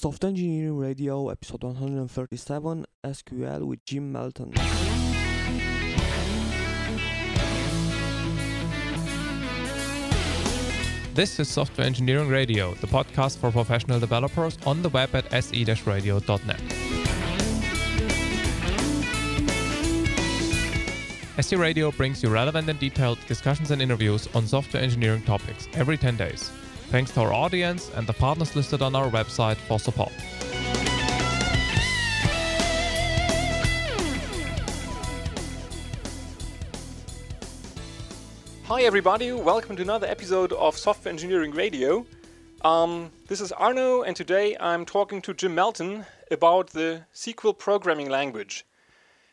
Software Engineering Radio, episode 137, SQL with Jim Melton. This is Software Engineering Radio, the podcast for professional developers on the web at se-radio.net. SE Radio brings you relevant and detailed discussions and interviews on software engineering topics every 10 days. Thanks to our audience and the partners listed on our website for support. Hi, everybody. Welcome to another episode of Software Engineering Radio. Um, this is Arno, and today I'm talking to Jim Melton about the SQL programming language.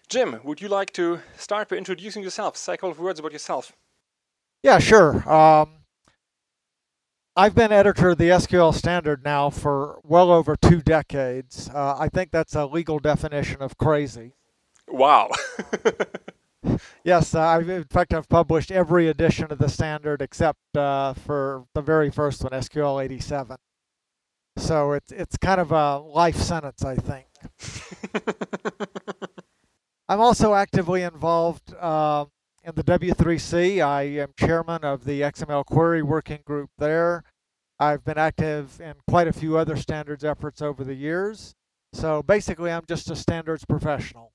Jim, would you like to start by introducing yourself? Say a couple of words about yourself. Yeah, sure. Um, I've been editor of the SQL standard now for well over two decades. Uh, I think that's a legal definition of crazy. Wow. yes, uh, I've, in fact, I've published every edition of the standard except uh, for the very first one, SQL 87. So it's it's kind of a life sentence, I think. I'm also actively involved uh, in the W3C. I am chairman of the XML query working group there. I've been active in quite a few other standards efforts over the years. So basically, I'm just a standards professional.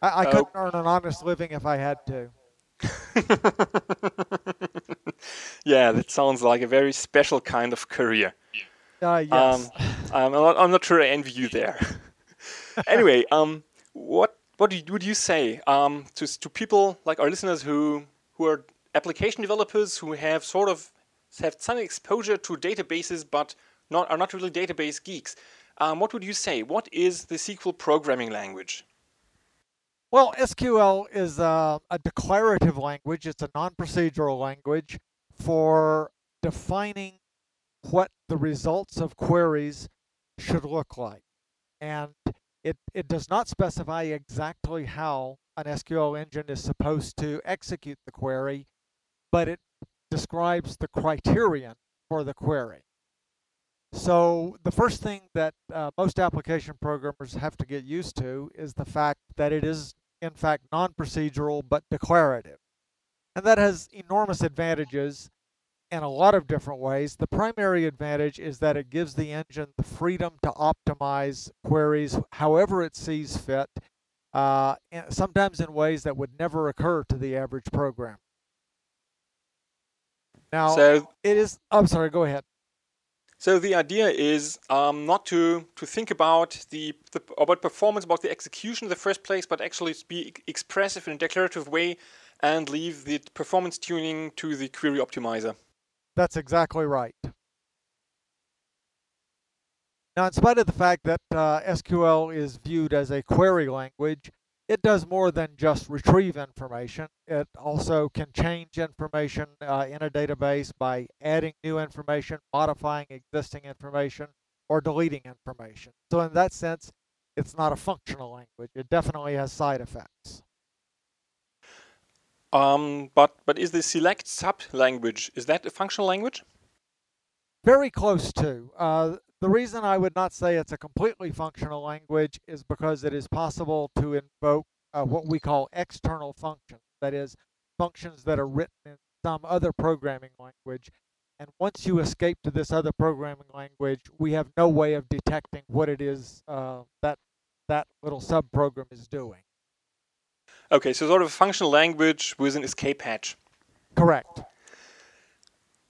I, I Oh. couldn't earn an honest living if I had to. yeah, that sounds like a very special kind of career. Uh, yes. Um, I'm, not, I'm not sure I envy you there. anyway, um, what what would you say um, to to people like our listeners who who are application developers who have sort of have some exposure to databases but not are not really database geeks? Um, what would you say? What is the SQL programming language? Well, SQL is a, a declarative language. It's a non-procedural language for defining what the results of queries should look like. And it, it does not specify exactly how an SQL engine is supposed to execute the query, but it describes the criterion for the query. So the first thing that uh, most application programmers have to get used to is the fact that it is in fact non-procedural but declarative. And that has enormous advantages in a lot of different ways. The primary advantage is that it gives the engine the freedom to optimize queries however it sees fit, uh, and sometimes in ways that would never occur to the average programmer. Now, So it is, I'm sorry, go ahead. So the idea is um, not to, to think about the, the about performance, about the execution in the first place, but actually to be expressive in a declarative way and leave the performance tuning to the query optimizer. That's exactly right. Now, in spite of the fact that uh, SQL is viewed as a query language, it does more than just retrieve information. It also can change information uh, in a database by adding new information, modifying existing information, or deleting information. So, in that sense, it's not a functional language. It definitely has side effects. Um, but but is the select sub language is that a functional language? Very close to. Uh, the reason I would not say it's a completely functional language is because it is possible to invoke uh, what we call external functions, that is, functions that are written in some other programming language. And once you escape to this other programming language, we have no way of detecting what it is uh, that that little subprogram is doing. Okay, so sort of a functional language with an escape hatch. Correct.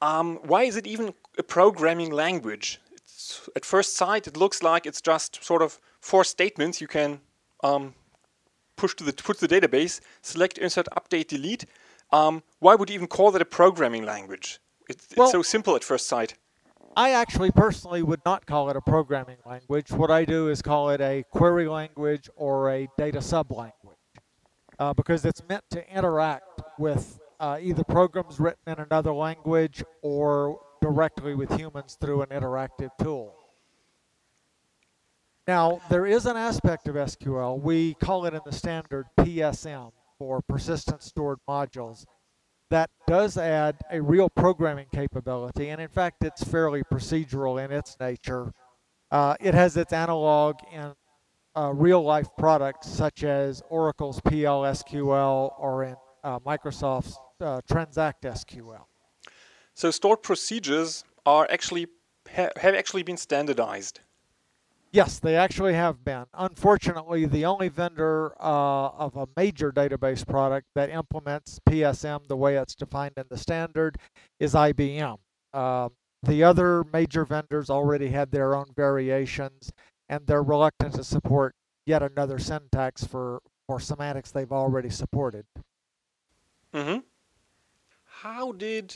Um, why is it even a programming language? It's, at first sight, it looks like it's just sort of four statements you can um, push to the put to the database, select, insert, update, delete. Um, why would you even call that a programming language? It's, it's Well- so simple at first sight. I actually personally would not call it a programming language. What I do is call it a query language or a data sublanguage uh, because it's meant to interact with uh, either programs written in another language or directly with humans through an interactive tool. Now, there is an aspect of SQL, we call it in the standard PSM for persistent stored modules, that does add a real programming capability, and in fact, it's fairly procedural in its nature Uh, it has its analog in uh, real life products such as Oracle's PLSQL or in uh, Microsoft's uh, Transact SQL. So stored procedures are actually ha have actually been standardized. Yes, they actually have been. Unfortunately, the only vendor uh, of a major database product that implements PSM the way it's defined in the standard is IBM. Uh, the other major vendors already had their own variations, and they're reluctant to support yet another syntax for, for semantics they've already supported. Mm-hmm. How did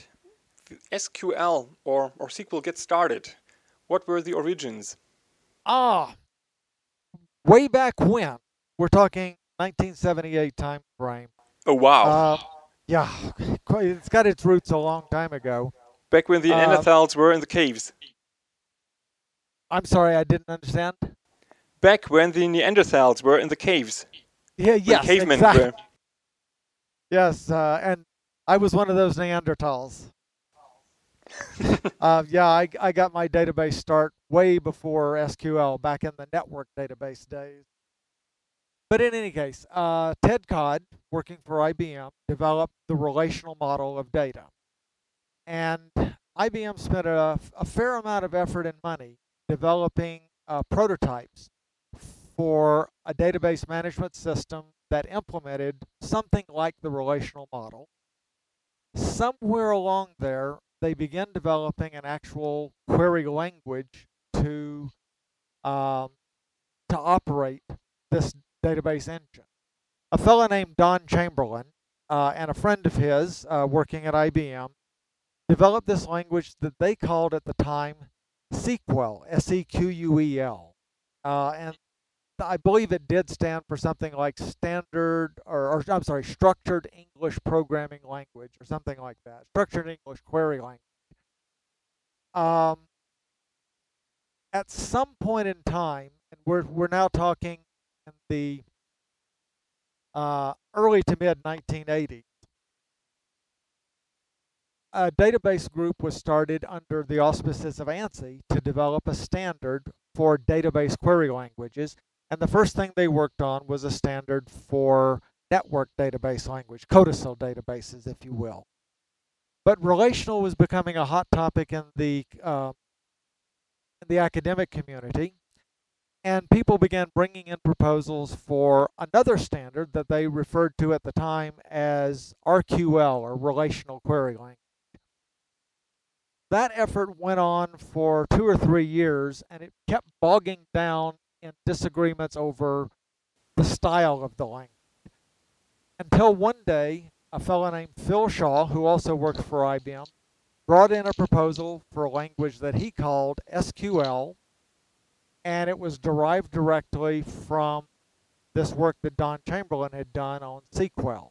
SQL or, or SQL get started? What were the origins? Ah, way back when, we're talking 1978 time frame. Oh, wow. Uh, yeah, it's got its roots a long time ago. Back when the uh, Neanderthals were in the caves. I'm sorry, I didn't understand. Back when the Neanderthals were in the caves. Yeah, yes, cavemen exactly. were. Yes, uh, and I was one of those Neanderthals. uh, yeah, I, I got my database start way before SQL, back in the network database days. But in any case, uh, Ted Codd, working for IBM, developed the relational model of data. And IBM spent a, a fair amount of effort and money developing uh, prototypes for a database management system that implemented something like the relational model. Somewhere along there, they began developing an actual query language to um, to operate this database engine. A fellow named Don Chamberlin uh, and a friend of his uh, working at IBM developed this language that they called at the time SequEL, S-E-Q-U-E-L, uh, and I believe it did stand for something like standard, or, or, I'm sorry, structured English programming language, or something like that. Structured English query language. Um, at some point in time, and we're we're now talking in the uh, early to mid 1980s, a database group was started under the auspices of ANSI to develop a standard for database query languages. And the first thing they worked on was a standard for network database language, CODASYL databases, if you will. But relational was becoming a hot topic in the uh, in the academic community, and people began bringing in proposals for another standard that they referred to at the time as RQL or Relational Query Language. That effort went on for two or three years, and it kept bogging down in disagreements over the style of the language. Until one day, a fellow named Phil Shaw, who also worked for IBM, brought in a proposal for a language that he called SQL, and it was derived directly from this work that Don Chamberlin had done on SQL.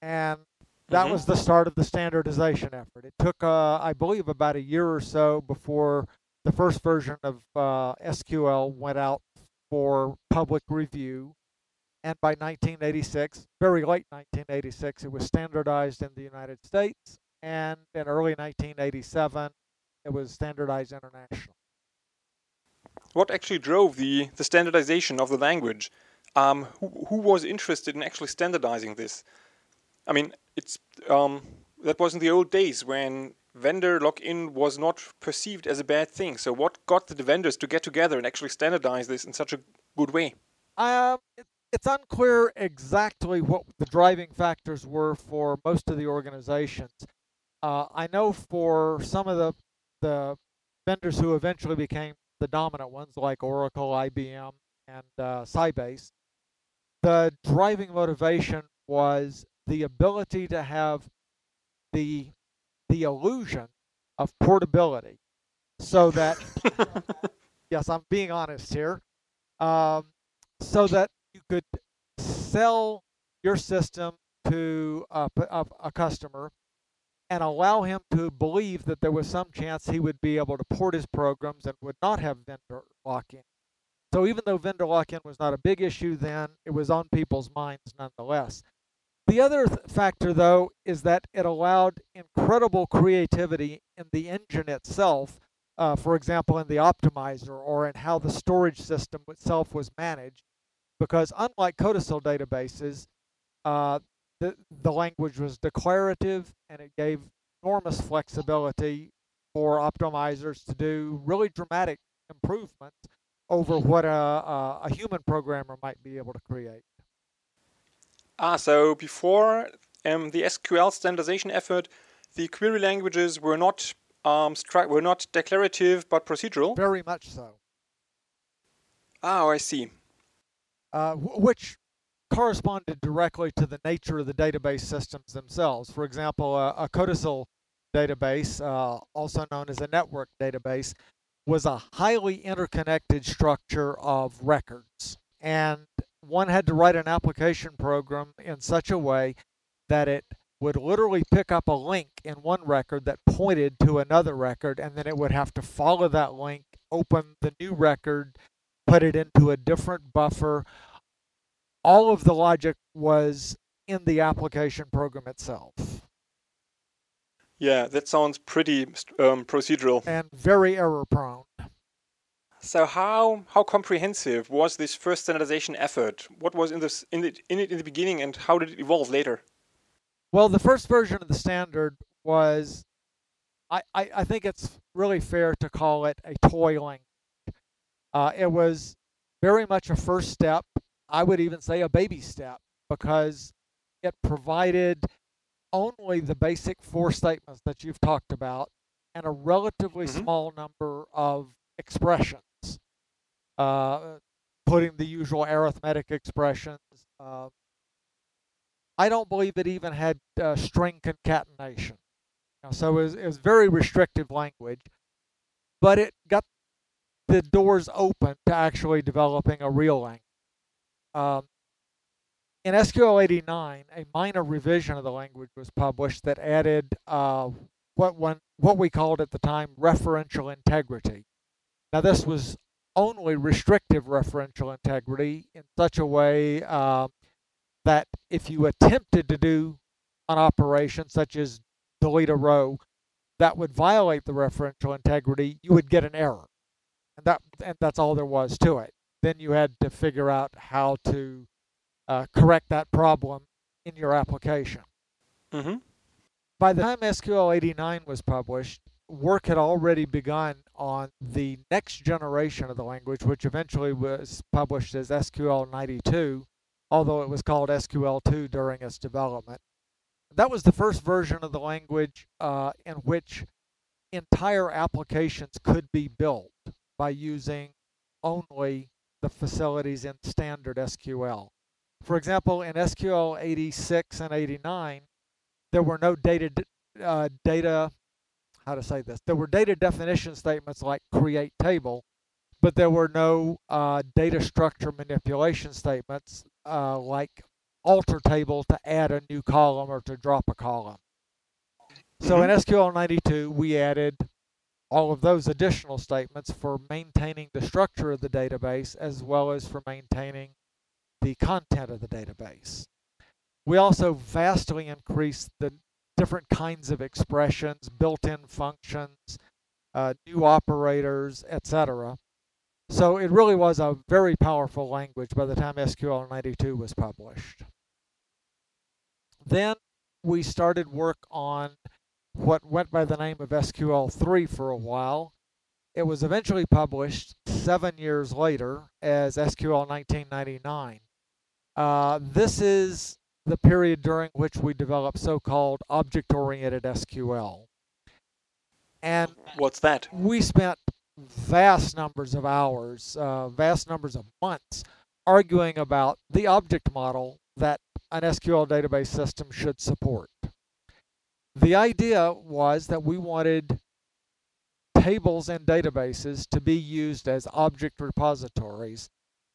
And that mm-hmm. was the start of the standardization effort. It took, uh, I believe, about a year or so before the first version of uh, SQL went out for public review. And by 1986, very late 1986, it was standardized in the United States. And in early 1987, it was standardized internationally. What actually drove the, the standardization of the language? Um, who, who was interested in actually standardizing this? I mean, it's um, that was in the old days when vendor lock-in was not perceived as a bad thing. So what got the vendors to get together and actually standardize this in such a good way? Um, it, it's unclear exactly what the driving factors were for most of the organizations. Uh, I know for some of the the vendors who eventually became the dominant ones, like Oracle, IBM, and uh, Sybase, the driving motivation was the ability to have the the illusion of portability so that yes i'm being honest here um, so that you could sell your system to a, a, a customer and allow him to believe that there was some chance he would be able to port his programs and would not have vendor lock-in. So even though vendor lock-in was not a big issue then, it was on people's minds nonetheless. The other th- factor, though, is that it allowed incredible creativity in the engine itself uh, for example, in the optimizer or in how the storage system itself was managed. Because unlike CODASYL databases, uh, the, the language was declarative and it gave enormous flexibility for optimizers to do really dramatic improvements over what a, a, a human programmer might be able to create. Ah, so before um, the SQL standardization effort, the query languages were not um, were not declarative but procedural. Very much so. Oh, I see. Uh, which corresponded directly to the nature of the database systems themselves. For example, a, a CODASYL database, uh, also known as a network database, was a highly interconnected structure of records. And one had to write an application program in such a way that it would literally pick up a link in one record that pointed to another record, and then it would have to follow that link, open the new record, put it into a different buffer. All of the logic was in the application program itself. Yeah, that sounds pretty um, procedural and very error prone. So how how comprehensive was this first standardization effort? What was in this in it in it in the beginning, and how did it evolve later? Well, the first version of the standard was, I I, I think it's really fair to call it a toy language. Uh, it was very much a first step. I would even say a baby step because it provided only the basic four statements that you've talked about and a relatively mm-hmm. small number of expressions uh, putting the usual arithmetic expressions. Uh, I don't believe it even had uh, string concatenation. So it was, it was very restrictive language, but it got the doors open to actually developing a real language. Um, in SQL 89, a minor revision of the language was published that added uh, what one what we called at the time referential integrity. Now this was only restrictive referential integrity in such a way uh, that if you attempted to do an operation such as delete a row that would violate the referential integrity, you would get an error. And that and that's all there was to it. Then you had to figure out how to uh, correct that problem in your application. Mm-hmm. By the time SQL 89 was published, work had already begun on the next generation of the language, which eventually was published as SQL 92, although it was called SQL 2 during its development. That was the first version of the language uh, in which entire applications could be built by using only the facilities in standard SQL. For example, in SQL 86 and 89, there were no data uh, data how to say this. There were data definition statements like create table, but there were no uh, data structure manipulation statements uh, like alter table to add a new column or to drop a column. So in mm-hmm. SQL 92, we added all of those additional statements for maintaining the structure of the database as well as for maintaining the content of the database. We also vastly increased the different kinds of expressions, built-in functions, uh, new operators, etc. So it really was a very powerful language by the time SQL 92 was published. Then we started work on what went by the name of SQL 3 for a while. It was eventually published seven years later as SQL 1999. Uh, this is the period during which we developed so-called object-oriented SQL. And what's that? We spent vast numbers of hours, uh, vast numbers of months arguing about the object model that an SQL database system should support. The idea was that we wanted tables and databases to be used as object repositories.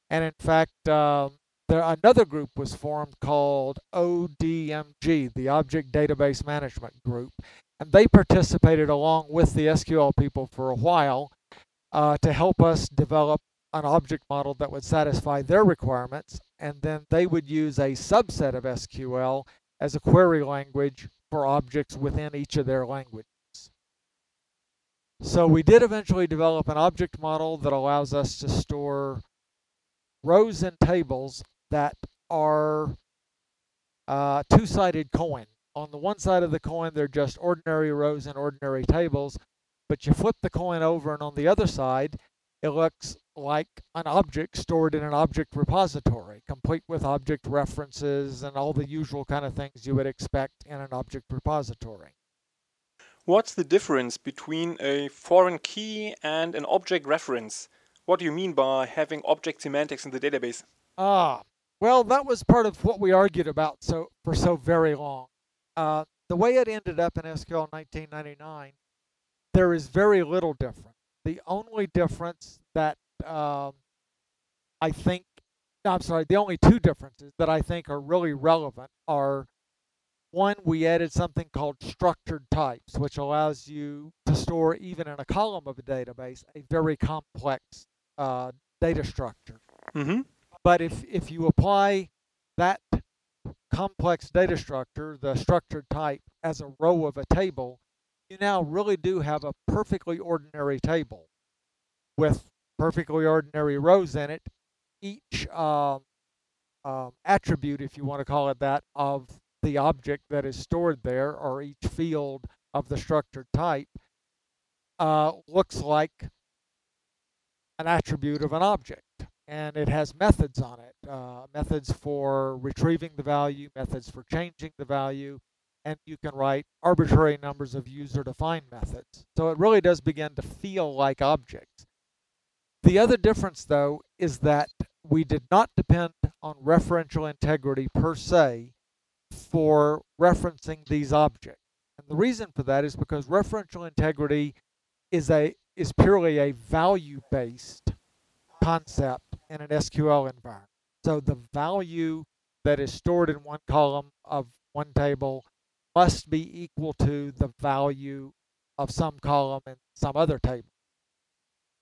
And in fact, um, there, another group was formed called ODMG, the Object Database Management Group, and they participated along with the SQL people for a while uh, to help us develop an object model that would satisfy their requirements, and then they would use a subset of SQL as a query language for objects within each of their languages. So we did eventually develop an object model that allows us to store rows and tables that are uh, two-sided coin. On the one side of the coin, they're just ordinary rows and ordinary tables, but you flip the coin over and on the other side, it looks like an object stored in an object repository, complete with object references and all the usual kind of things you would expect in an object repository. What's the difference between a foreign key and an object reference? What do you mean by having object semantics in the database? Ah, well, that was part of what we argued about so for so very long. Uh, the way it ended up in SQL 1999, there is very little difference. The only difference that um, I think, no, I'm sorry, the only two differences that I think are really relevant are one, we added something called structured types, which allows you to store, even in a column of a database, a very complex uh, data structure. Mm-hmm. But if, if you apply that complex data structure, the structured type, as a row of a table, you now really do have a perfectly ordinary table with perfectly ordinary rows in it. Each um, um, attribute, if you want to call it that, of the object that is stored there, or each field of the structured type, uh, looks like an attribute of an object. And it has methods on it uh, methods for retrieving the value, methods for changing the value, and you can write arbitrary numbers of user defined methods. So it really does begin to feel like objects. The other difference, though, is that we did not depend on referential integrity per se for referencing these objects. And the reason for that is because referential integrity is a is purely a value-based concept in an SQL environment. So the value that is stored in one column of one table must be equal to the value of some column in some other table.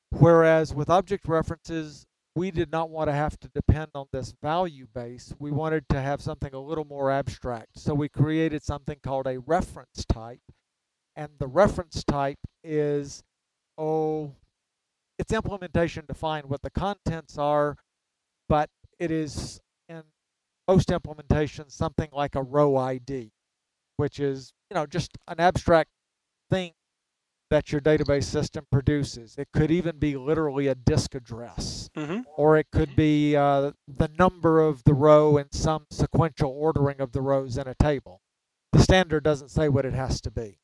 Whereas with object references, we did not want to have to depend on this value base. We wanted to have something a little more abstract. So we created something called a reference type. And the reference type is, oh, its implementation define what the contents are, but it is in most implementations something like a row ID, which is, you know, just an abstract thing that your database system produces. It could even be literally a disk address, Mm-hmm. or it could be uh, the number of the row and some sequential ordering of the rows in a table. The standard doesn't say what it has to be.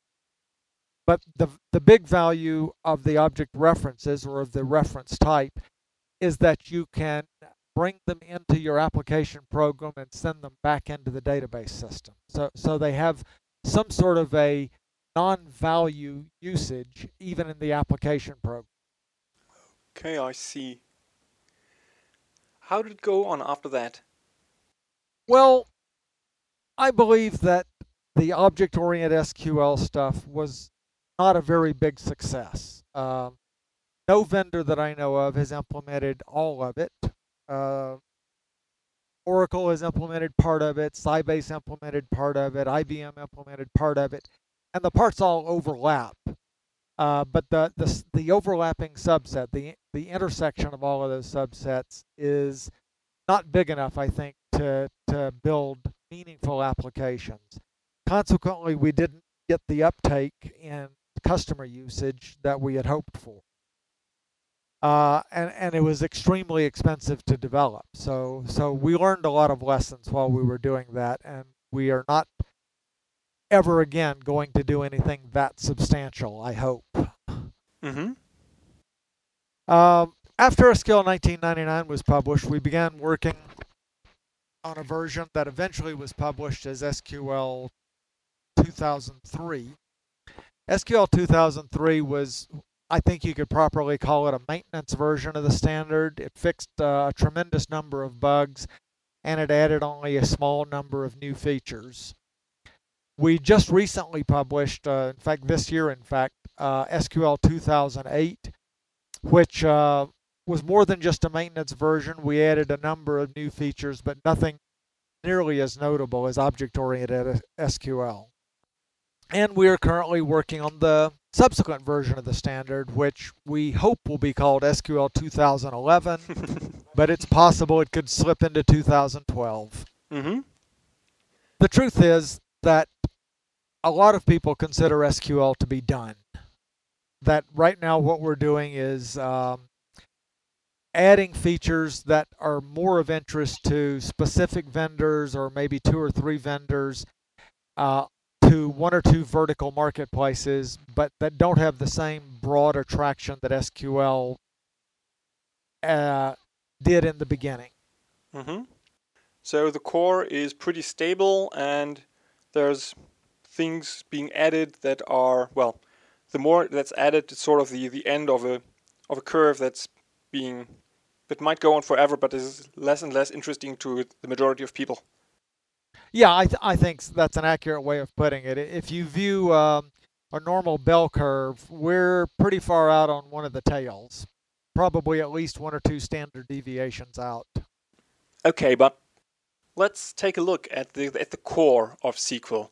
But the, the big value of the object references or of the reference type is that you can bring them into your application program and send them back into the database system. So, so they have some sort of a non-value usage even in the application program. Okay, I see. How did it go on after that? Well, I believe that the object-oriented SQL stuff was not a very big success. Um, no vendor that I know of has implemented all of it. Uh, Oracle has implemented part of it, Sybase implemented part of it, IBM implemented part of it, and the parts all overlap. Uh, but the, the the overlapping subset, the the intersection of all of those subsets, is not big enough, I think, to to build meaningful applications. Consequently, we didn't get the uptake in customer usage that we had hoped for. Uh, and, and it was extremely expensive to develop. So, so we learned a lot of lessons while we were doing that, and we are not ever again going to do anything that substantial, I hope. Mm-hmm. Um, after SQL 1999 was published, we began working on a version that eventually was published as SQL 2003. SQL 2003 was, I think you could properly call it a maintenance version of the standard. It fixed uh, a tremendous number of bugs and it added only a small number of new features. We just recently published, uh, in fact, this year, in fact, uh, SQL 2008, which uh, was more than just a maintenance version. We added a number of new features, but nothing nearly as notable as object oriented SQL. And we are currently working on the subsequent version of the standard, which we hope will be called SQL 2011, but it's possible it could slip into 2012. Mm-hmm. The truth is that a lot of people consider SQL to be done. That right now, what we're doing is um, adding features that are more of interest to specific vendors or maybe two or three vendors uh, to one or two vertical marketplaces, but that don't have the same broad attraction that SQL uh, did in the beginning. Mm-hmm. So the core is pretty stable, and there's things being added that are well. The more that's added, it's sort of the, the end of a of a curve that's being that might go on forever, but is less and less interesting to the majority of people. Yeah, I, th- I think that's an accurate way of putting it. If you view um, a normal bell curve, we're pretty far out on one of the tails, probably at least one or two standard deviations out. Okay, but let's take a look at the at the core of SQL.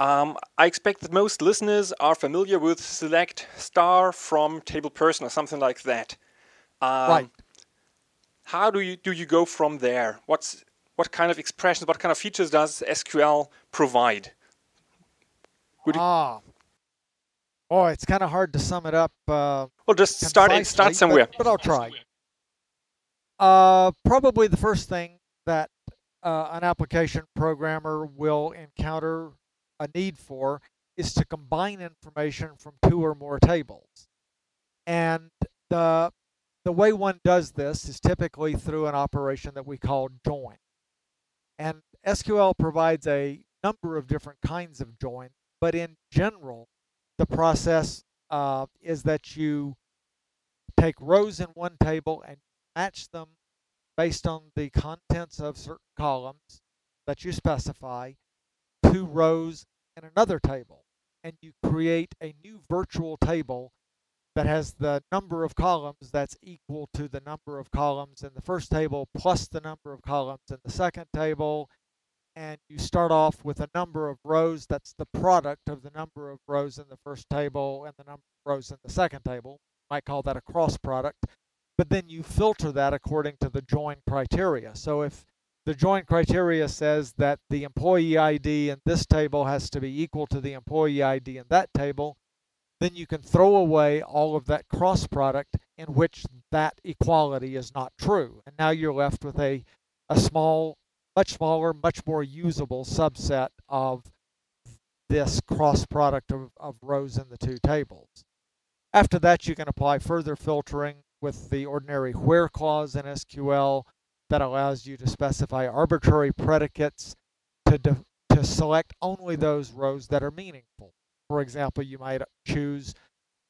Um, I expect that most listeners are familiar with select star from table person or something like that. Um, right. How do you do you go from there? What's what kind of expressions, what kind of features does SQL provide? Would ah. Oh, it's kind of hard to sum it up. Uh, well, just start it, start somewhere. But, but I'll try. Uh, probably the first thing that uh, an application programmer will encounter a need for is to combine information from two or more tables. And the the way one does this is typically through an operation that we call join. And SQL provides a number of different kinds of join, but in general, the process uh, is that you take rows in one table and match them based on the contents of certain columns that you specify to rows in another table. And you create a new virtual table that has the number of columns that's equal to the number of columns in the first table plus the number of columns in the second table. And you start off with a number of rows that's the product of the number of rows in the first table and the number of rows in the second table. You might call that a cross product. But then you filter that according to the join criteria. So if the join criteria says that the employee ID in this table has to be equal to the employee ID in that table, then you can throw away all of that cross product in which that equality is not true. And now you're left with a, a small, much smaller, much more usable subset of this cross product of, of rows in the two tables. After that, you can apply further filtering with the ordinary where clause in SQL that allows you to specify arbitrary predicates to, to select only those rows that are meaningful. For example, you might choose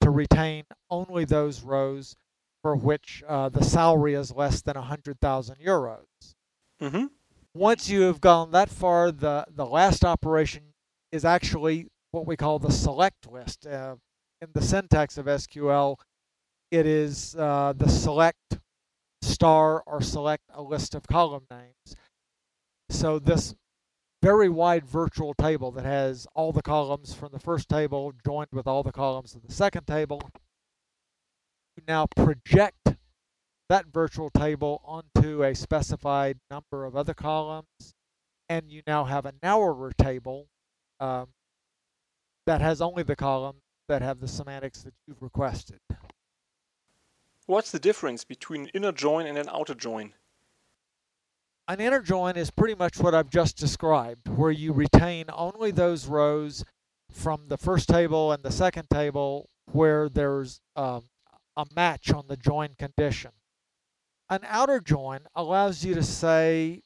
to retain only those rows for which uh, the salary is less than 100,000 euros. Mm-hmm. Once you have gone that far, the, the last operation is actually what we call the select list. Uh, in the syntax of SQL, it is uh, the select star or select a list of column names. So this very wide virtual table that has all the columns from the first table joined with all the columns of the second table. You now project that virtual table onto a specified number of other columns, and you now have a narrower table um, that has only the columns that have the semantics that you've requested. What's the difference between an inner join and an outer join? An inner join is pretty much what I've just described, where you retain only those rows from the first table and the second table where there's um, a match on the join condition. An outer join allows you to say,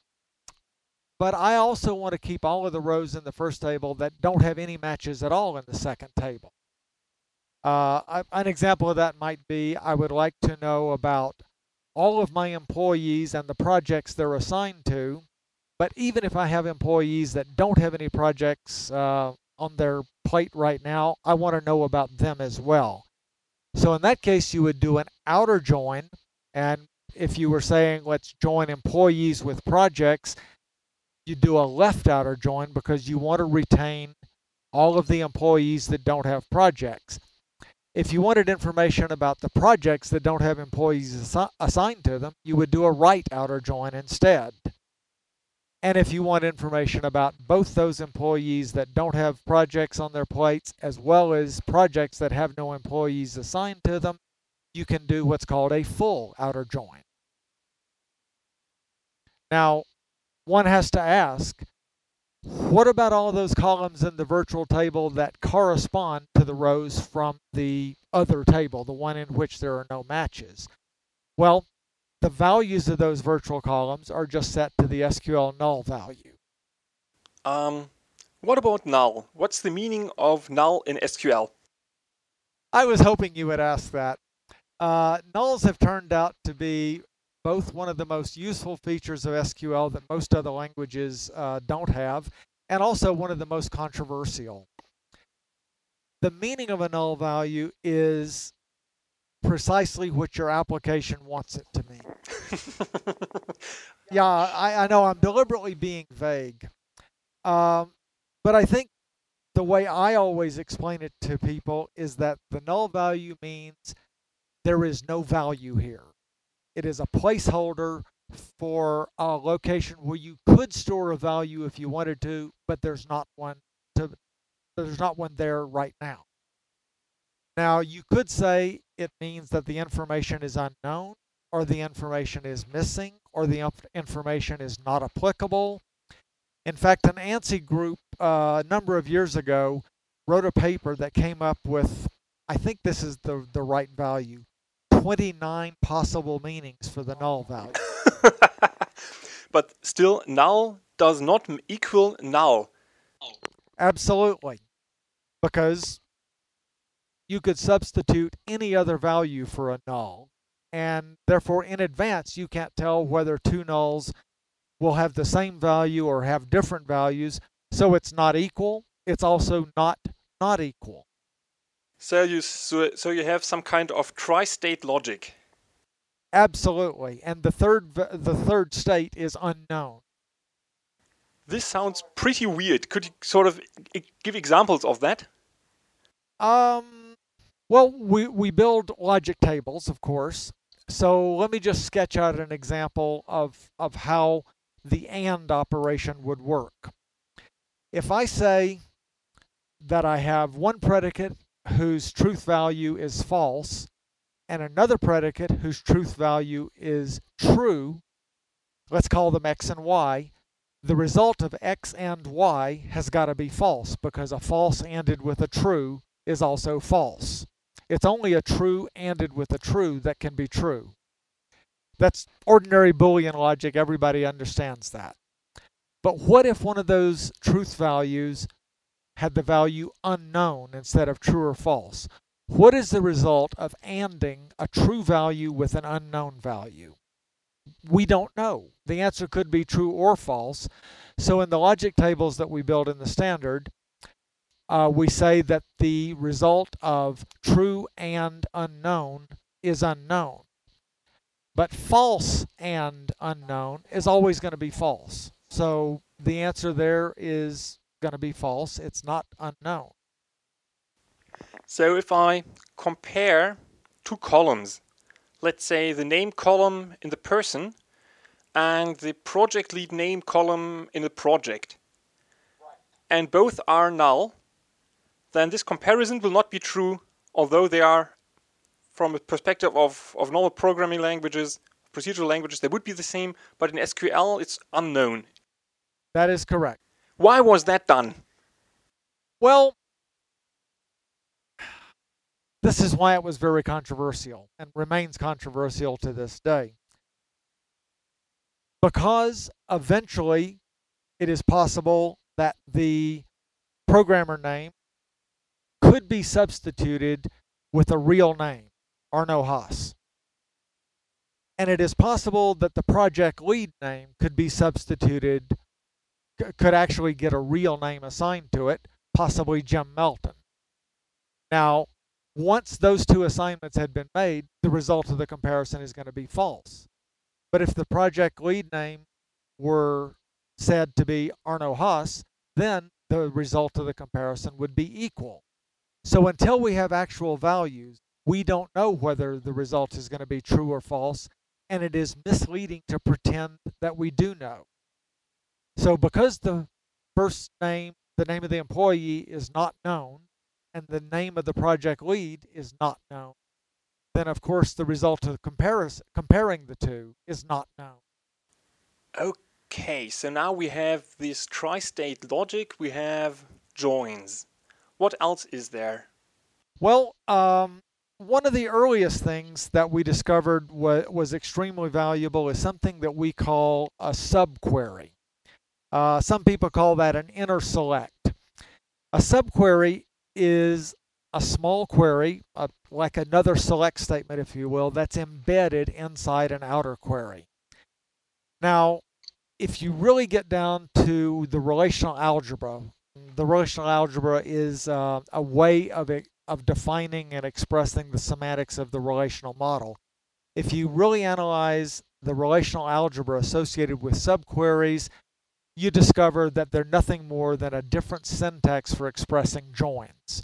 but I also want to keep all of the rows in the first table that don't have any matches at all in the second table. Uh, an example of that might be I would like to know about all of my employees and the projects they're assigned to. But even if I have employees that don't have any projects uh, on their plate right now, I want to know about them as well. So in that case, you would do an outer join. And if you were saying, let's join employees with projects, you do a left outer join because you want to retain all of the employees that don't have projects. If you wanted information about the projects that don't have employees assi- assigned to them, you would do a right outer join instead. And if you want information about both those employees that don't have projects on their plates as well as projects that have no employees assigned to them, you can do what's called a full outer join. Now, one has to ask, what about all those columns in the virtual table that correspond to the rows from the other table, the one in which there are no matches? Well, the values of those virtual columns are just set to the SQL null value. Um, what about null? What's the meaning of null in SQL? I was hoping you would ask that. Uh, nulls have turned out to be both one of the most useful features of SQL that most other languages uh, don't have, and also one of the most controversial. The meaning of a null value is precisely what your application wants it to mean. yeah, I, I know I'm deliberately being vague. Um, but I think the way I always explain it to people is that the null value means there is no value here. It is a placeholder for a location where you could store a value if you wanted to, but there's not one to there's not one there right now. Now you could say it means that the information is unknown or the information is missing or the information is not applicable. In fact, an ANSI group uh, a number of years ago wrote a paper that came up with, I think this is the, the right value, 29 possible meanings for the null value. but still, null does not equal null. Absolutely. Because you could substitute any other value for a null. And therefore, in advance, you can't tell whether two nulls will have the same value or have different values. So it's not equal. It's also not not equal. So you so, so you have some kind of tri-state logic. Absolutely, and the third the third state is unknown. This sounds pretty weird. Could you sort of give examples of that? Um, well, we we build logic tables, of course. So let me just sketch out an example of of how the AND operation would work. If I say that I have one predicate whose truth value is false and another predicate whose truth value is true, let's call them x and y, the result of x and y has got to be false because a false ANDed with a true is also false. It's only a true ANDed with a true that can be true. That's ordinary Boolean logic. Everybody understands that. But what if one of those truth values had the value unknown instead of true or false. What is the result of ANDing a true value with an unknown value? We don't know. The answer could be true or false. So in the logic tables that we build in the standard, uh, we say that the result of true and unknown is unknown. But false and unknown is always going to be false. So the answer there is going to be false. It's not unknown. So if I compare two columns, let's say the name column in the person and the project lead name column in the project, and both are null, then this comparison will not be true, although they are, from a perspective of, of normal programming languages, procedural languages, they would be the same, but in SQL it's unknown. That is correct. Why was that done? Well, this is why it was very controversial and remains controversial to this day. Because eventually it is possible that the programmer name could be substituted with a real name, Arno Haas. And it is possible that the project lead name could be substituted could actually get a real name assigned to it, possibly Jim Melton. Now, once those two assignments had been made, the result of the comparison is going to be false. But if the project lead name were said to be Arno Haas, then the result of the comparison would be equal. So until we have actual values, we don't know whether the result is going to be true or false, and it is misleading to pretend that we do know. So because the first name, the name of the employee is not known, and the name of the project lead is not known, then of course the result of comparison, comparing the two is not known. Okay, so now we have this tri-state logic, we have joins. What else is there? Well, um, one of the earliest things that we discovered wa- was extremely valuable is something that we call a subquery. Uh, some people call that an inner select. A subquery is a small query, uh, like another select statement, if you will, that's embedded inside an outer query. Now, if you really get down to the relational algebra, the relational algebra is uh, a way of it, of defining and expressing the semantics of the relational model. If you really analyze the relational algebra associated with subqueries, you discover that they're nothing more than a different syntax for expressing joins.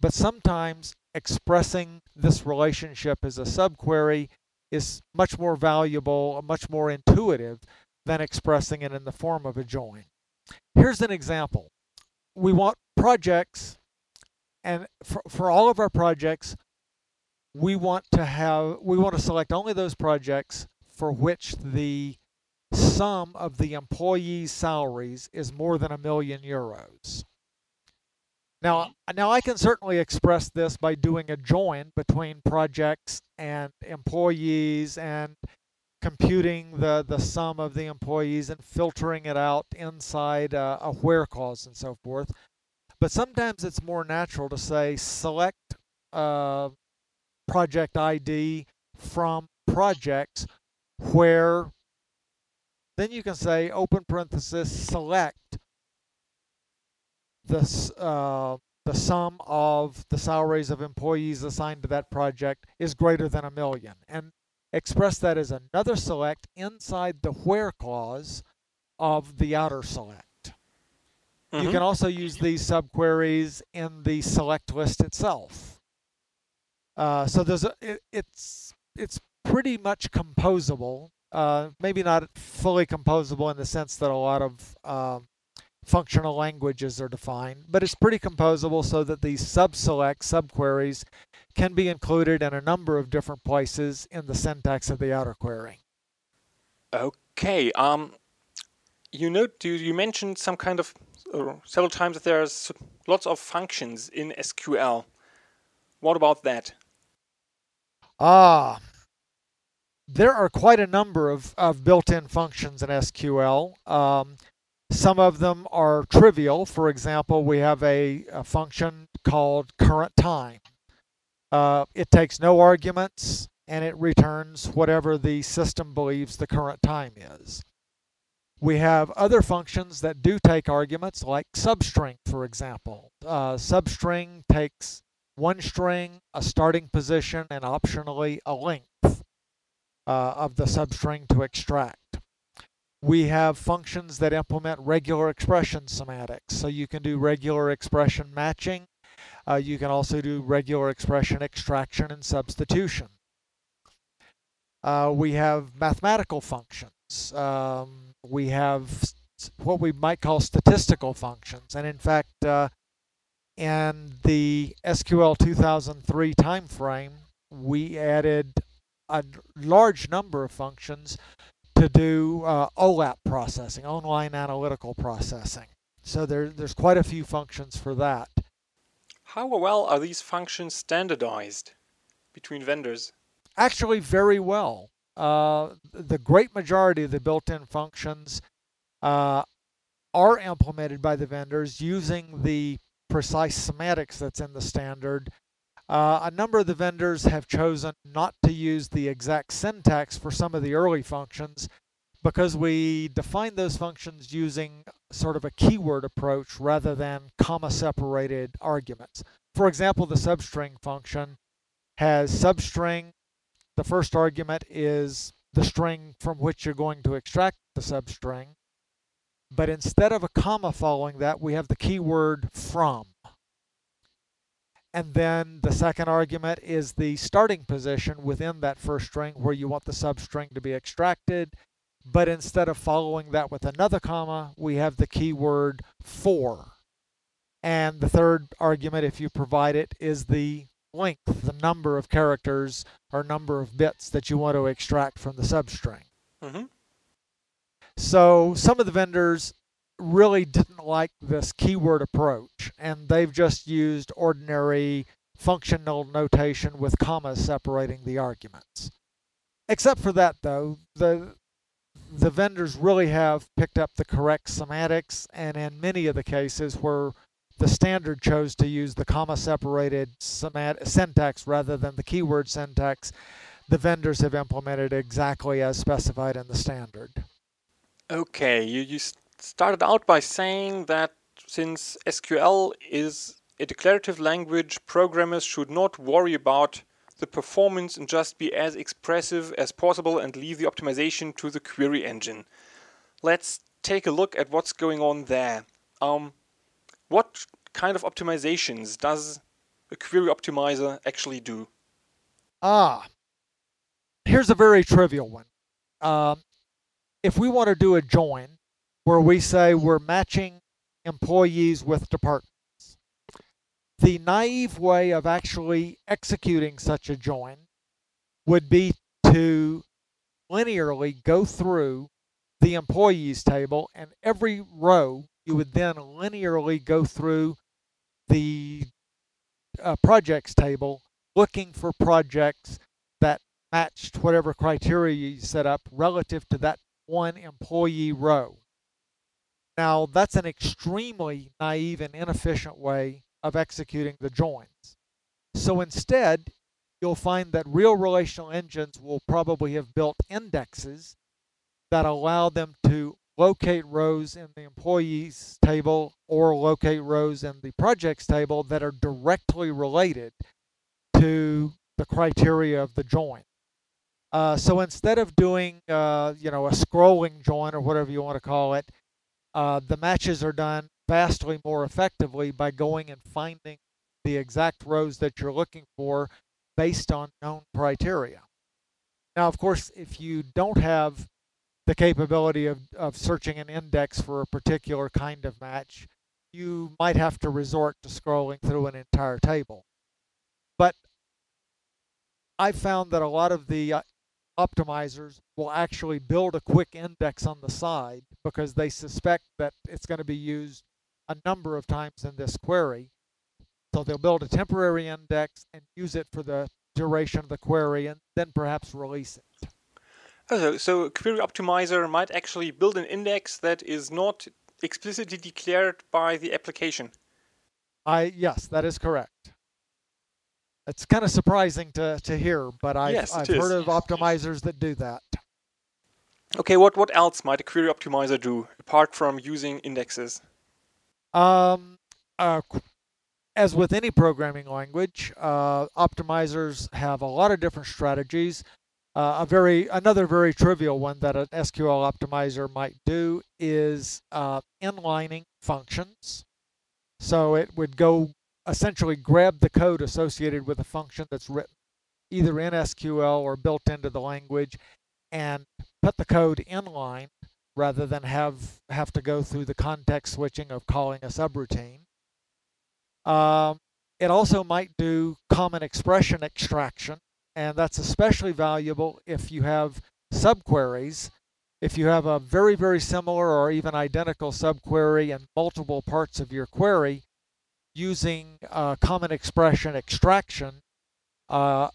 But sometimes expressing this relationship as a subquery is much more valuable, uh, much more intuitive than expressing it in the form of a join. Here's an example. We want projects, and for, for all of our projects, we want to have we want to select only those projects for which the sum of the employees' salaries is more than a million euros. Now, now I can certainly express this by doing a join between projects and employees and computing the, the sum of the employees and filtering it out inside a, a where clause and so forth. But sometimes it's more natural to say select uh, project ID from projects where then you can say open parenthesis select the, uh, the sum of the salaries of employees assigned to that project is greater than a million. And express that as another select inside the where clause of the outer select. Mm-hmm. You can also use these subqueries in the select list itself. Uh, so there's a, it, it's it's pretty much composable. Uh, maybe not fully composable in the sense that a lot of um, functional languages are defined, but it's pretty composable so that these subselect subqueries can be included in a number of different places in the syntax of the outer query. Okay. Um, you know, you, you mentioned some kind of uh, several times that there's lots of functions in SQL. What about that? Ah, there are quite a number of, of built-in functions in SQL. Um, some of them are trivial. For example, we have a, a function called current time. Uh, it takes no arguments and it returns whatever the system believes the current time is. We have other functions that do take arguments, like substring, for example. Uh, substring takes one string, a starting position, and optionally a length uh, of the substring to extract. We have functions that implement regular expression semantics. So you can do regular expression matching uh, you can also do regular expression extraction and substitution. Uh, we have mathematical functions. Um, we have what we might call statistical functions. And in fact, uh, in the SQL 2003 timeframe, we added a large number of functions to do uh, OLAP processing, online analytical processing. So there, there's quite a few functions for that. How well are these functions standardized between vendors? Actually, very well. Uh, the great majority of the built-in functions uh, are implemented by the vendors using the precise semantics that's in the standard. Uh, a number of the vendors have chosen not to use the exact syntax for some of the early functions because we define those functions using sort of a keyword approach rather than comma separated arguments. For example, the substring function has substring. The first argument is the string from which you're going to extract the substring. But instead of a comma following that, we have the keyword from. And then the second argument is the starting position within that first string where you want the substring to be extracted. But instead of following that with another comma, we have the keyword for. And the third argument, if you provide it, is the length, the number of characters or number of bits that you want to extract from the substring. Mm-hmm. So some of the vendors really didn't like this keyword approach, and they've just used ordinary functional notation with commas separating the arguments. Except for that, though, the the vendors really have picked up the correct semantics, and in many of the cases where the standard chose to use the comma separated syntax rather than the keyword syntax, the vendors have implemented exactly as specified in the standard. Okay, you, you started out by saying that since SQL is a declarative language, programmers should not worry about the performance and just be as expressive as possible and leave the optimization to the query engine. Let's take a look at what's going on there. Um, what kind of optimizations does a query optimizer actually do? Ah, here's a very trivial one. Um, if we want to do a join where we say we're matching employees with departments, the naive way of actually executing such a join would be to linearly go through the employees table and every row you would then linearly go through the uh, projects table looking for projects that matched whatever criteria you set up relative to that one employee row. Now, that's an extremely naive and inefficient way of executing the joins. So instead, you'll find that real relational engines will probably have built indexes that allow them to locate rows in the employees table or locate rows in the projects table that are directly related to the criteria of the join. Uh, so instead of doing, uh, you know, a scrolling join or whatever you want to call it, uh, the matches are done vastly more effectively by going and finding the exact rows that you're looking for based on known criteria. Now, of course, if you don't have the capability of, of searching an index for a particular kind of match, you might have to resort to scrolling through an entire table. But I found that a lot of the uh, optimizers will actually build a quick index on the side because they suspect that it's going to be used a number of times in this query. So they'll build a temporary index and use it for the duration of the query and then perhaps release it. Oh, so a query optimizer might actually build an index that is not explicitly declared by the application. I yes, that is correct. It's kind of surprising to, to hear, but I've, yes, I've heard of optimizers that do that. Okay, what, what else might a query optimizer do apart from using indexes? Um, uh, as with any programming language, uh, optimizers have a lot of different strategies. Uh, a very another very trivial one that an SQL optimizer might do is uh, inlining functions. So it would go essentially grab the code associated with a function that's written either in SQL or built into the language and put the code inline rather than have have to go through the context switching of calling a subroutine. Um, it also might do common expression extraction, and that's especially valuable if you have subqueries. If you have a very, very similar or even identical subquery in multiple parts of your query, using uh, common expression extraction, uh,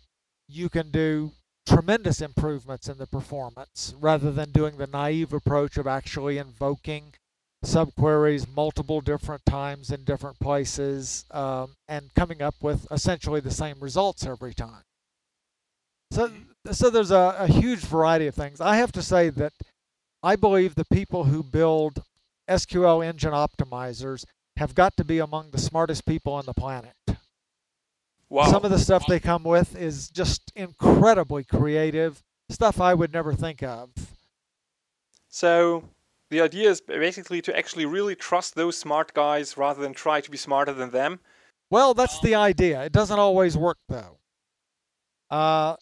you can do tremendous improvements in the performance rather than doing the naive approach of actually invoking subqueries multiple different times in different places um, and coming up with essentially the same results every time. So, so there's a, a huge variety of things. I have to say that I believe the people who build SQL engine optimizers have got to be among the smartest people on the planet. Wow. Some of the stuff they come with is just incredibly creative, stuff I would never think of. So the idea is basically to actually really trust those smart guys rather than try to be smarter than them. Well, that's the idea. It doesn't always work though. Uh,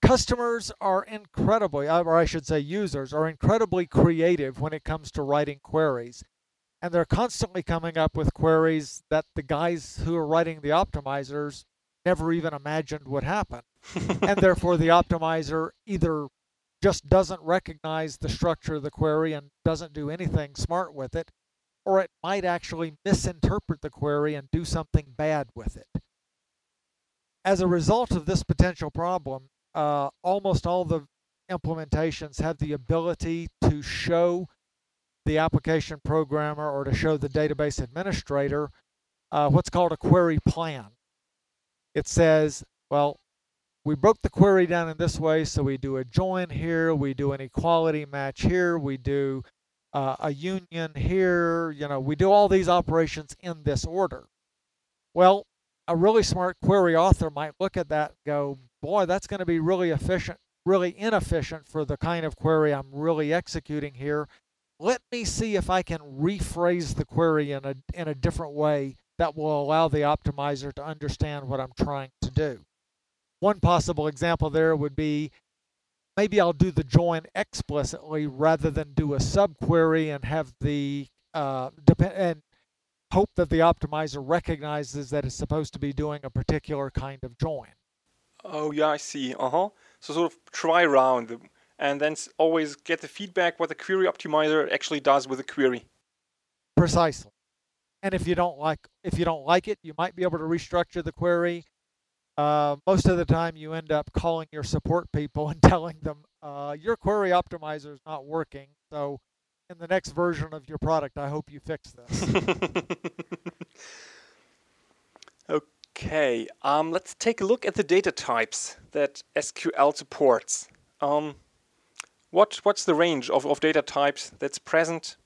customers are incredibly, or I should say, users are incredibly creative when it comes to writing queries. And they're constantly coming up with queries that the guys who are writing the optimizers never even imagined would happen. and therefore, the optimizer either just doesn't recognize the structure of the query and doesn't do anything smart with it, or it might actually misinterpret the query and do something bad with it. As a result of this potential problem, uh, almost all the implementations have the ability to show the application programmer or to show the database administrator uh, what's called a query plan. It says, well, we broke the query down in this way, so we do a join here, we do an equality match here, we do uh, a union here, you know, we do all these operations in this order. Well, a really smart query author might look at that go, boy, that's going to be really efficient, really inefficient for the kind of query I'm really executing here. Let me see if I can rephrase the query in a, in a different way that will allow the optimizer to understand what I'm trying to do. One possible example there would be maybe I'll do the join explicitly rather than do a subquery and have the uh, depend and hope that the optimizer recognizes that it's supposed to be doing a particular kind of join. Oh yeah, I see. Uh huh. So sort of try around and then always get the feedback what the query optimizer actually does with the query. Precisely. And if you don't like if you don't like it, you might be able to restructure the query. Uh, most of the time, you end up calling your support people and telling them uh, your query optimizer is not working. So, in the next version of your product, I hope you fix this. okay, um, let's take a look at the data types that SQL supports. Um, what what's the range of, of data types that's present?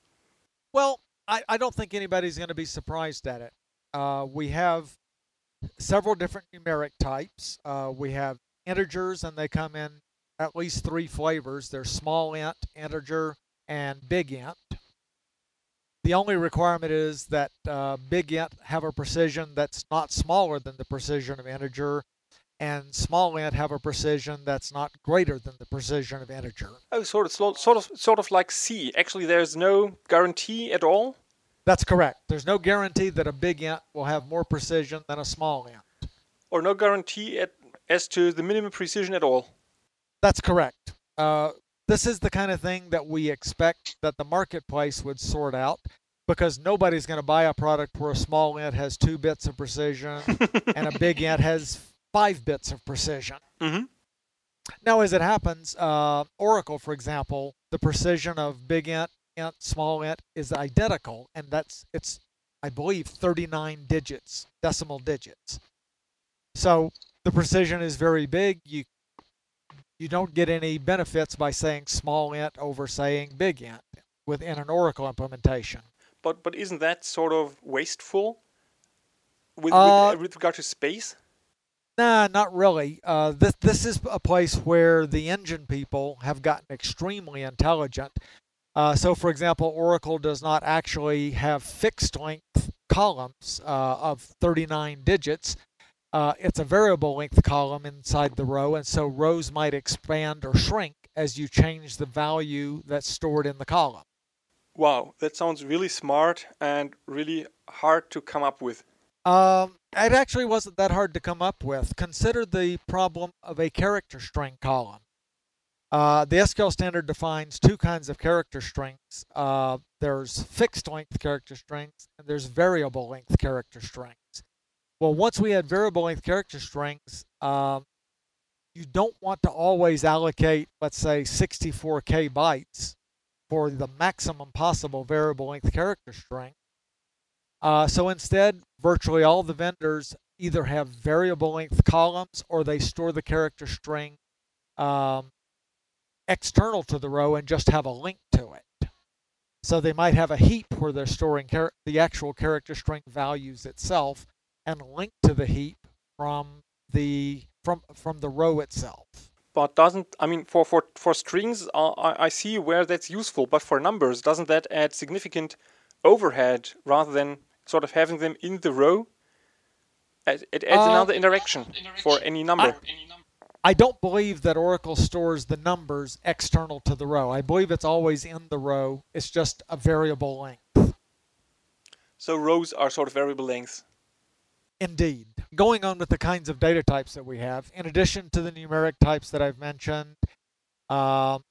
Well, I, I don't think anybody's going to be surprised at it. Uh, we have several different numeric types. Uh, we have integers, and they come in at least three flavors. There's small int, integer, and big int. The only requirement is that uh, big int have a precision that's not smaller than the precision of integer, and small int have a precision that's not greater than the precision of integer. Oh, sort of, sort of, sort of like C. Actually, there's no guarantee at all. That's correct. There's no guarantee that a big int will have more precision than a small int. Or no guarantee at, as to the minimum precision at all. That's correct. Uh, this is the kind of thing that we expect that the marketplace would sort out because nobody's going to buy a product where a small int has two bits of precision and a big int has five bits of precision. Mm-hmm. Now, as it happens, uh, Oracle, for example, the precision of big int, int, small int is identical, and that's it's, I believe, 39 digits, decimal digits. So the precision is very big. You you don't get any benefits by saying small int over saying big int within an Oracle implementation. But but isn't that sort of wasteful with, Uh, with, with regard to space? Nah, not really. Uh, this this is a place where the engine people have gotten extremely intelligent. Uh, so, for example, Oracle does not actually have fixed length columns uh, of 39 digits. Uh, it's a variable length column inside the row, and so rows might expand or shrink as you change the value that's stored in the column. Wow, that sounds really smart and really hard to come up with. Um, it actually wasn't that hard to come up with. Consider the problem of a character string column. Uh, the SQL standard defines two kinds of character strings. Uh, there's fixed length character strings and there's variable length character strings. Well, once we had variable length character strings, um, you don't want to always allocate, let's say, 64k bytes for the maximum possible variable length character string. Uh, so instead, virtually all the vendors either have variable length columns or they store the character string um, external to the row and just have a link to it. So they might have a heap where they're storing the actual character string values itself and link to the heap from the from from the row itself. But doesn't I mean for for for strings uh, I, I see where that's useful, but for numbers doesn't that add significant overhead rather than sort of having them in the row It, it adds Uh, another interaction for any number. I don't believe that Oracle stores the numbers external to the row. I believe it's always in the row. It's just a variable length. so rows are sort of variable lengths. Indeed. Going on with the kinds of data types that we have, in addition to the numeric types that I've mentioned, um,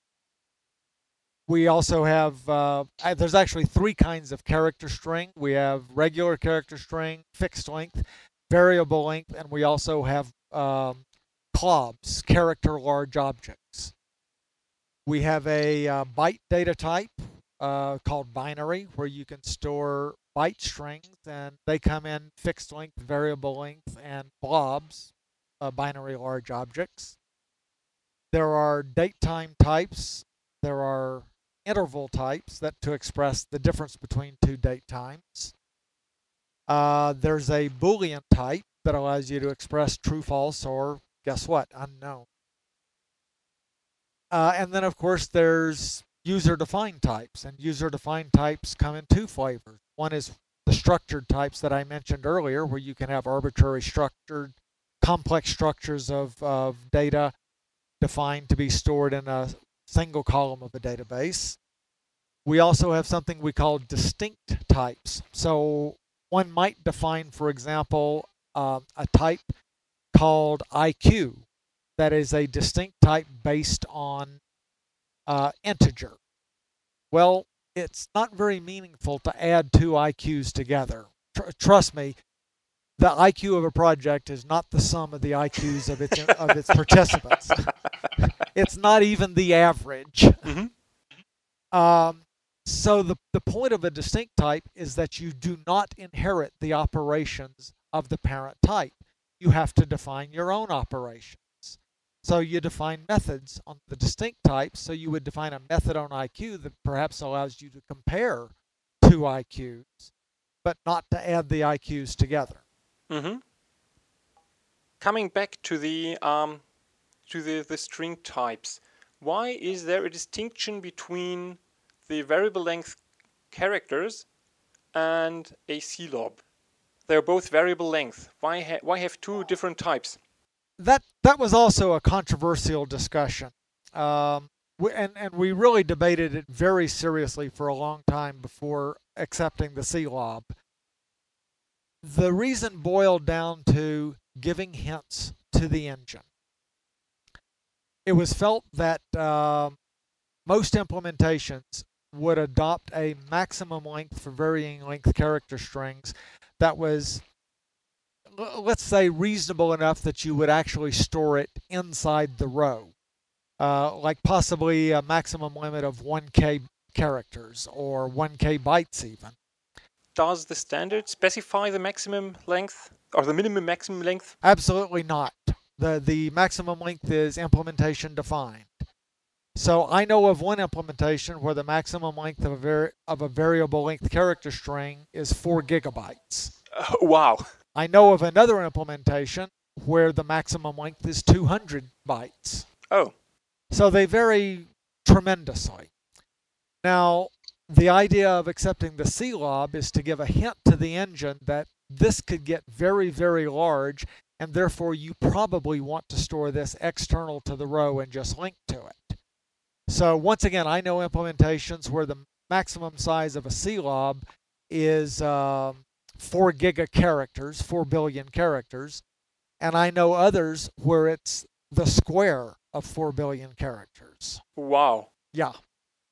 we also have, uh, there's actually three kinds of character string. We have regular character string, fixed length, variable length, and we also have um, CLOBs, character large objects. We have a uh, byte data type uh, called binary, where you can store byte strings, and they come in fixed length, variable length, and blobs, uh, binary large objects. There are date time types. There are interval types that to express the difference between two date times. Uh, there's a Boolean type that allows you to express true, false, or guess what, unknown. Uh, and then, of course, there's user-defined types, and user-defined types come in two flavors. One is the structured types that I mentioned earlier, where you can have arbitrary structured, complex structures of, of data defined to be stored in a single column of a database. We also have something we call distinct types. So one might define, for example, uh, a type called IQ that is a distinct type based on uh, integer. Well, it's not very meaningful to add two IQs together. Tr- trust me, the IQ of a project is not the sum of the IQs of its of its participants. it's not even the average. Mhm. Um, so the the point of a distinct type is that you do not inherit the operations of the parent type. You have to define your own operations. So you define methods on the distinct types. So you would define a method on IQ that perhaps allows you to compare two IQs, but not to add the IQs together. Hmm Coming back to the um, to the, the string types, why is there a distinction between the variable length characters and a CLOB? They're both variable length. Why ha- why have two different types? that that was also a controversial discussion, um, and and we really debated it very seriously for a long time before accepting the CLOB. The reason boiled down to giving hints to the engine. It was felt that um most implementations would adopt a maximum length for varying length character strings that was let's say reasonable enough that you would actually store it inside the row, uh, like possibly a maximum limit of 1k characters or 1k bytes even. Does the standard specify the maximum length or the minimum maximum length? Absolutely not. The the maximum length is implementation defined. So I know of one implementation where the maximum length of a of a variable length character string is 4 gigabytes. Uh, wow. I know of another implementation where the maximum length is 200 bytes. Oh, So they vary tremendously. Now, the idea of accepting the CLOB is to give a hint to the engine that this could get very, very large, and therefore you probably want to store this external to the row and just link to it. So once again, I know implementations where the maximum size of a CLOB is um, 4 giga characters, 4 billion characters, and I know others where it's the square of 4 billion characters. wow. Yeah.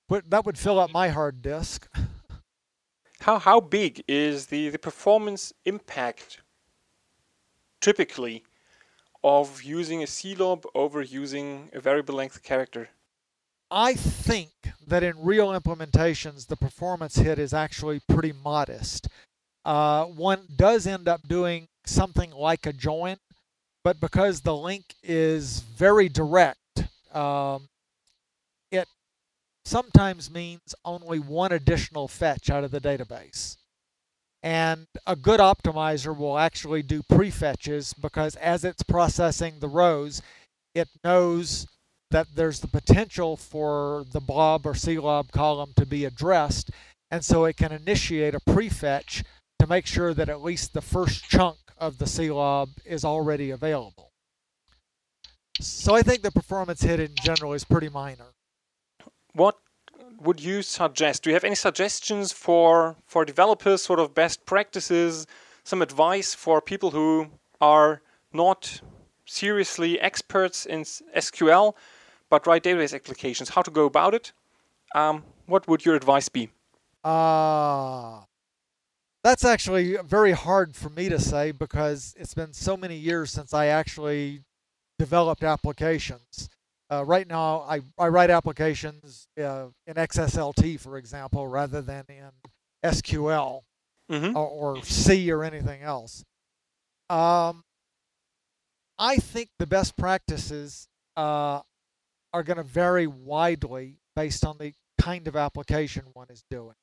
But that would fill up my hard disk. How how big is the, the performance impact typically of using a CLOB over using a variable length character? I think that in real implementations, the performance hit is actually pretty modest. Uh, one does end up doing something like a join, but because the link is very direct, um, sometimes means only one additional fetch out of the database. And a good optimizer will actually do prefetches because as it's processing the rows, it knows that there's the potential for the blob or CLOB column to be addressed, and so it can initiate a prefetch to make sure that at least the first chunk of the CLOB is already available. So I think the performance hit in general is pretty minor. What would you suggest? Do you have any suggestions for for developers, sort of best practices, some advice for people who are not seriously experts in SQL but write database applications? How to go about it? Um, what would your advice be? Ah, uh, that's actually very hard for me to say because it's been so many years since I actually developed applications. Uh, right now, I, I write applications uh, in XSLT, for example, rather than in SQL mm-hmm. or, or, C or anything else. Um, I think the best practices uh, are going to vary widely based on the kind of application one is doing.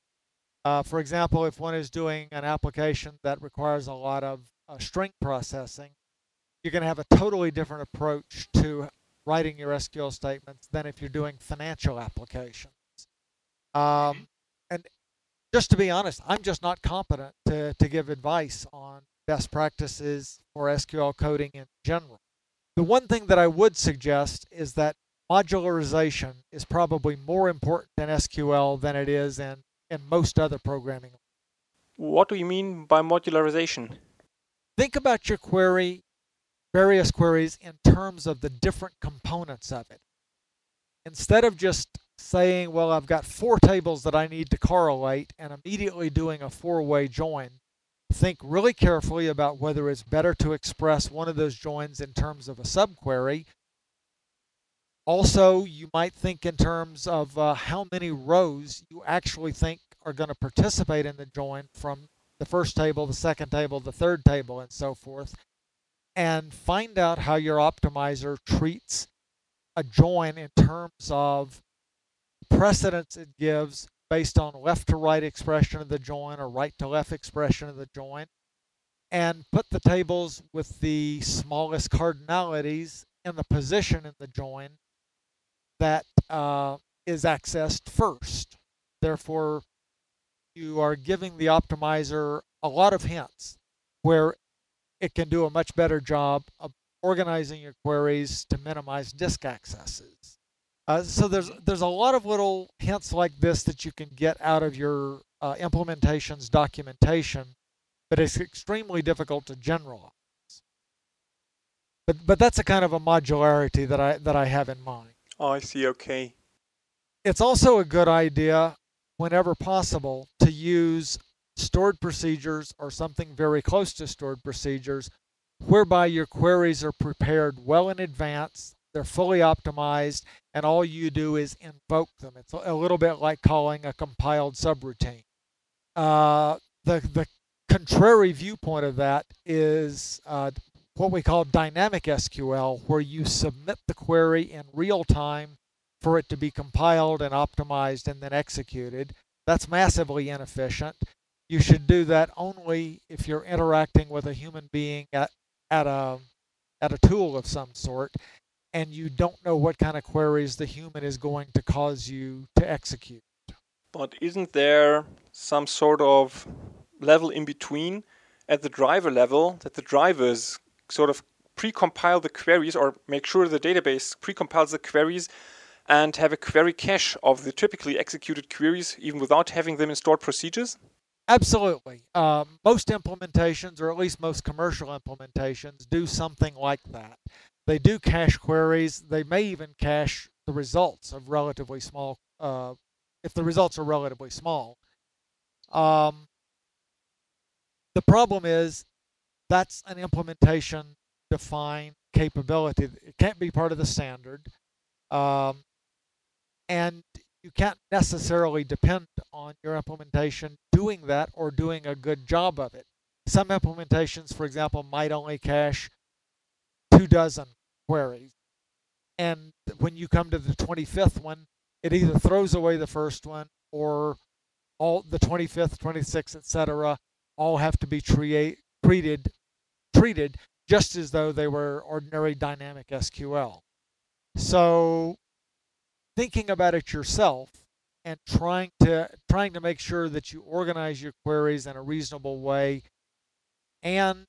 Uh, for example, if one is doing an application that requires a lot of uh, string processing, you're going to have a totally different approach to writing your SQL statements than if you're doing financial applications. Um, and just to be honest, I'm just not competent to, to give advice on best practices for SQL coding in general. The one thing that I would suggest is that modularization is probably more important in SQL than it is in in most other programming. What do you mean by modularization? Think about your query, various queries, in terms of the different components of it. Instead of just saying, well, I've got four tables that I need to correlate and immediately doing a four-way join, think really carefully about whether it's better to express one of those joins in terms of a subquery also, you might think in terms of uh, how many rows you actually think are going to participate in the join from the first table, the second table, the third table, and so forth, and find out how your optimizer treats a join in terms of precedence it gives based on left to right expression of the join or right to left expression of the join, and put the tables with the smallest cardinalities in the position in the join that uh, is accessed first. Therefore, you are giving the optimizer a lot of hints where it can do a much better job of organizing your queries to minimize disk accesses. Uh, so there's there's a lot of little hints like this that you can get out of your uh, implementation's documentation, but it's extremely difficult to generalize. But but that's a kind of a modularity that I that I have in mind. Oh, I see. Okay. It's also a good idea, whenever possible, to use stored procedures or something very close to stored procedures whereby your queries are prepared well in advance, they're fully optimized, and all you do is invoke them. It's a little bit like calling a compiled subroutine. Uh, the, the contrary viewpoint of that is uh, what we call dynamic SQL, where you submit the query in real time for it to be compiled and optimized and then executed. That's massively inefficient. You should do that only if you're interacting with a human being at, at a at a tool of some sort and you don't know what kind of queries the human is going to cause you to execute. But isn't there some sort of level in between at the driver level that the drivers sort of pre-compile the queries or make sure the database pre-compiles the queries and have a query cache of the typically executed queries even without having them in stored procedures? Absolutely. Um, most implementations, or at least most commercial implementations, do something like that. They do cache queries. They may even cache the results of relatively small, uh, if the results are relatively small. Um, the problem is that's an implementation defined capability. It can't be part of the standard. Um, and you can't necessarily depend on your implementation doing that or doing a good job of it. Some implementations, for example, might only cache two dozen queries. And when you come to the 25th one, it either throws away the first one or all the 25th, 26th, etc., all have to be treated treated just as though they were ordinary dynamic SQL. So thinking about it yourself and trying to trying to make sure that you organize your queries in a reasonable way and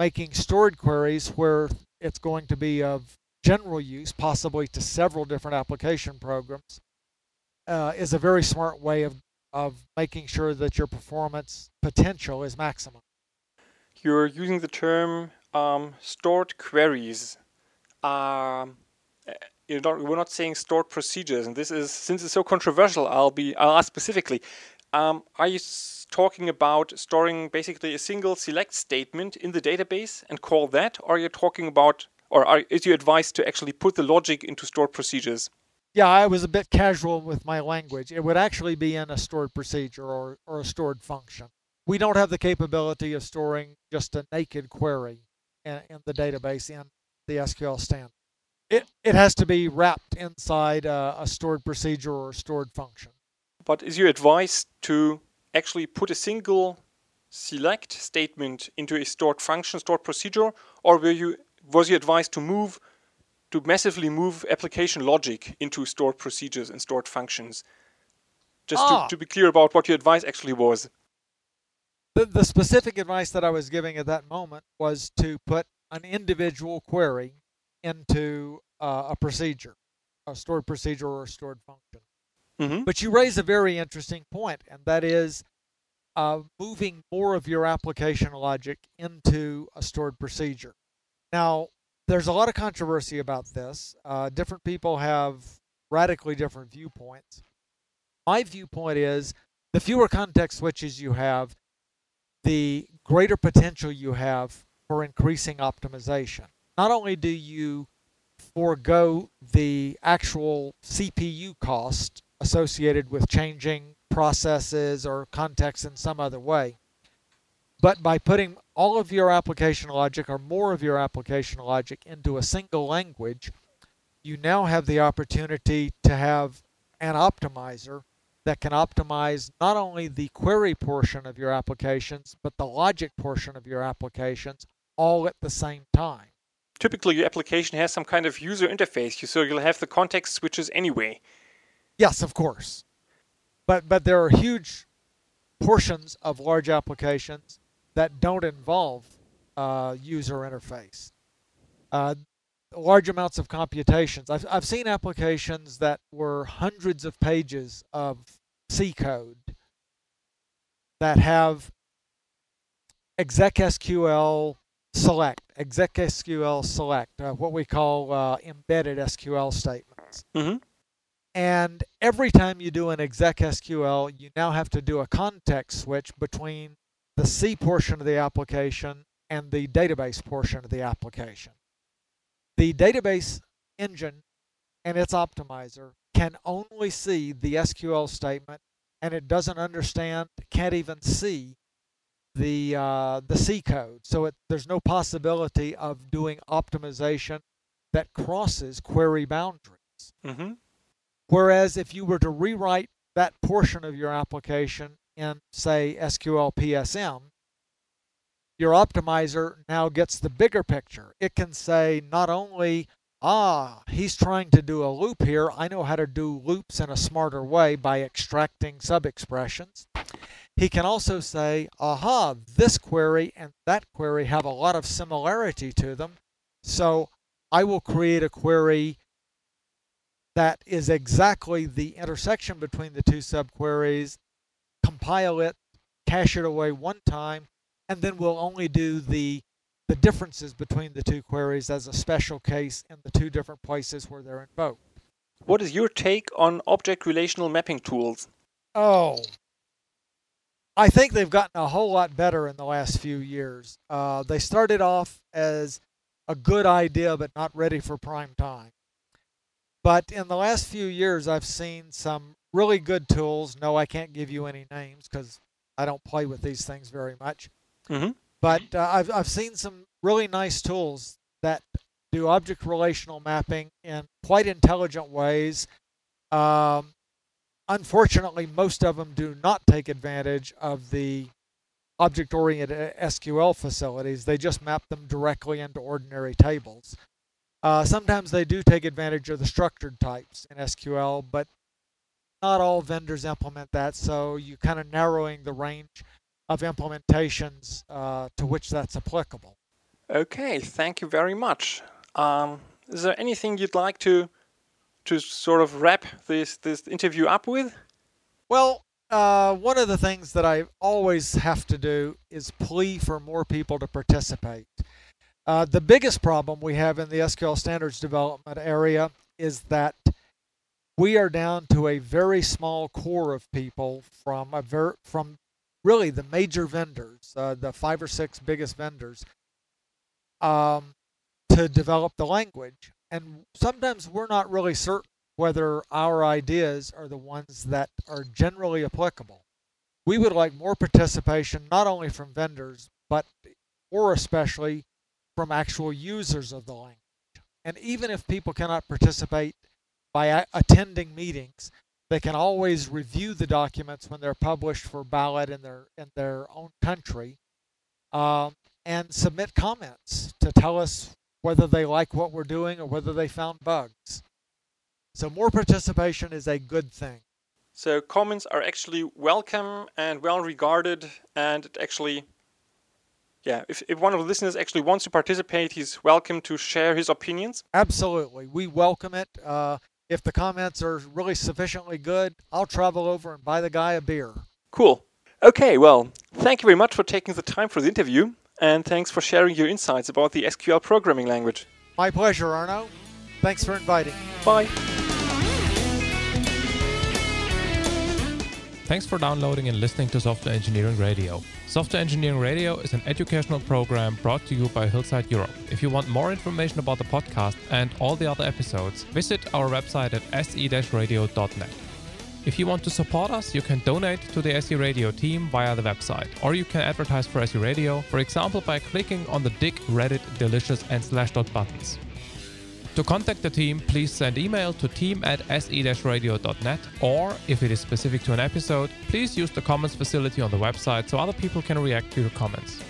making stored queries where it's going to be of general use, possibly to several different application programs, uh, is a very smart way of, of making sure that your performance potential is maximum. You're using the term um, stored queries. Um, not, we're not saying stored procedures, and this is since it's so controversial. I'll be I'll ask specifically. Um, are you talking about storing basically a single select statement in the database and call that, or are you talking about, or are, is your advice to actually put the logic into stored procedures? Yeah, I was a bit casual with my language. It would actually be in a stored procedure or, or a stored function. We don't have the capability of storing just a naked query in, in the database in the SQL standard. It, it has to be wrapped inside a, a stored procedure or a stored function. But is your advice to actually put a single select statement into a stored function, stored procedure, or were you was your advice to move to massively move application logic into stored procedures and stored functions? Just ah. to, to be clear about what your advice actually was. The, the specific advice that I was giving at that moment was to put an individual query into uh, a procedure, a stored procedure or a stored function. Mm-hmm. But you raise a very interesting point, and that is uh, moving more of your application logic into a stored procedure. Now, there's a lot of controversy about this. Uh, different people have radically different viewpoints. My viewpoint is the fewer context switches you have, the greater potential you have for increasing optimization. Not only do you forego the actual CPU cost associated with changing processes or context in some other way. But by putting all of your application logic or more of your application logic into a single language, you now have the opportunity to have an optimizer that can optimize not only the query portion of your applications, but the logic portion of your applications all at the same time. Typically, your application has some kind of user interface, so you'll have the context switches anyway. Yes, of course. But but there are huge portions of large applications that don't involve uh, user interface. Uh, large amounts of computations. I've, I've seen applications that were hundreds of pages of C code that have exec-SQL select, exec-SQL select, uh, what we call uh, embedded SQL statements. Mm-hmm. And every time you do an exec SQL, you now have to do a context switch between the C portion of the application and the database portion of the application. The database engine and its optimizer can only see the SQL statement and it doesn't understand, can't even see the uh, the C code. So it, there's no possibility of doing optimization that crosses query boundaries. Mm-hmm. Whereas if you were to rewrite that portion of your application in, say, SQL PSM, your optimizer now gets the bigger picture. It can say not only, ah, he's trying to do a loop here, I know how to do loops in a smarter way by extracting sub-expressions. He can also say, aha, this query and that query have a lot of similarity to them, so I will create a query that is exactly the intersection between the two subqueries, compile it, cache it away one time, and then we'll only do the the differences between the two queries as a special case in the two different places where they're invoked. What is your take on object relational mapping tools? Oh, I think they've gotten a whole lot better in the last few years. Uh, they started off as a good idea, but not ready for prime time. But in the last few years, I've seen some really good tools. No, I can't give you any names because I don't play with these things very much. Mm-hmm. But uh, I've, I've seen some really nice tools that do object relational mapping in quite intelligent ways. Um, unfortunately, most of them do not take advantage of the object oriented SQL facilities. They just map them directly into ordinary tables. Uh, sometimes they do take advantage of the structured types in SQL, but not all vendors implement that, so you're kind of narrowing the range of implementations uh, to which that's applicable. Okay, thank you very much. Um, is there anything you'd like to to sort of wrap this this interview up with? Well, uh, one of the things that I always have to do is plea for more people to participate. Uh, the biggest problem we have in the SQL standards development area is that we are down to a very small core of people from a ver- from really the major vendors, uh, the five or six biggest vendors, um, to develop the language. And sometimes we're not really certain whether our ideas are the ones that are generally applicable. We would like more participation, not only from vendors, but or especially from actual users of the language. And even if people cannot participate by attending meetings, they can always review the documents when they're published for ballot in their in their own country, um, and submit comments to tell us whether they like what we're doing or whether they found bugs. So more participation is a good thing. So comments are actually welcome and well regarded, and it actually, yeah, if, if one of the listeners actually wants to participate, he's welcome to share his opinions. Absolutely, we welcome it. Uh, if the comments are really sufficiently good, I'll travel over and buy the guy a beer. Cool. Okay, well, thank you very much for taking the time for the interview, and thanks for sharing your insights about the SQL programming language. My pleasure, Arno. Thanks for inviting. Bye. Thanks for downloading and listening to Software Engineering Radio. Software Engineering Radio is an educational program brought to you by Hillside Europe. If you want more information about the podcast and all the other episodes, visit our website at se-radio.net. If you want to support us, you can donate to the SE Radio team via the website, or you can advertise for SE Radio, for example by clicking on the Digg, Reddit, Delicious, and Slashdot buttons. To contact the team, please send email to team at se-radio.net or, if it is specific to an episode, please use the comments facility on the website so other people can react to your comments.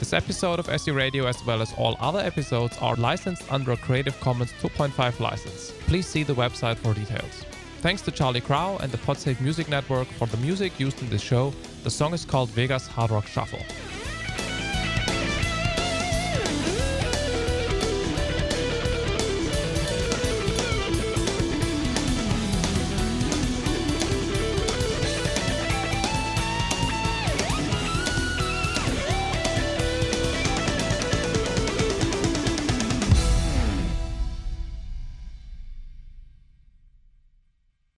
This episode of SE Radio, as well as all other episodes, are licensed under a Creative Commons 2.5 license. Please see the website for details. Thanks to Charlie Crow and the Podsafe Music Network for the music used in this show. The song is called Vegas Hard Rock Shuffle.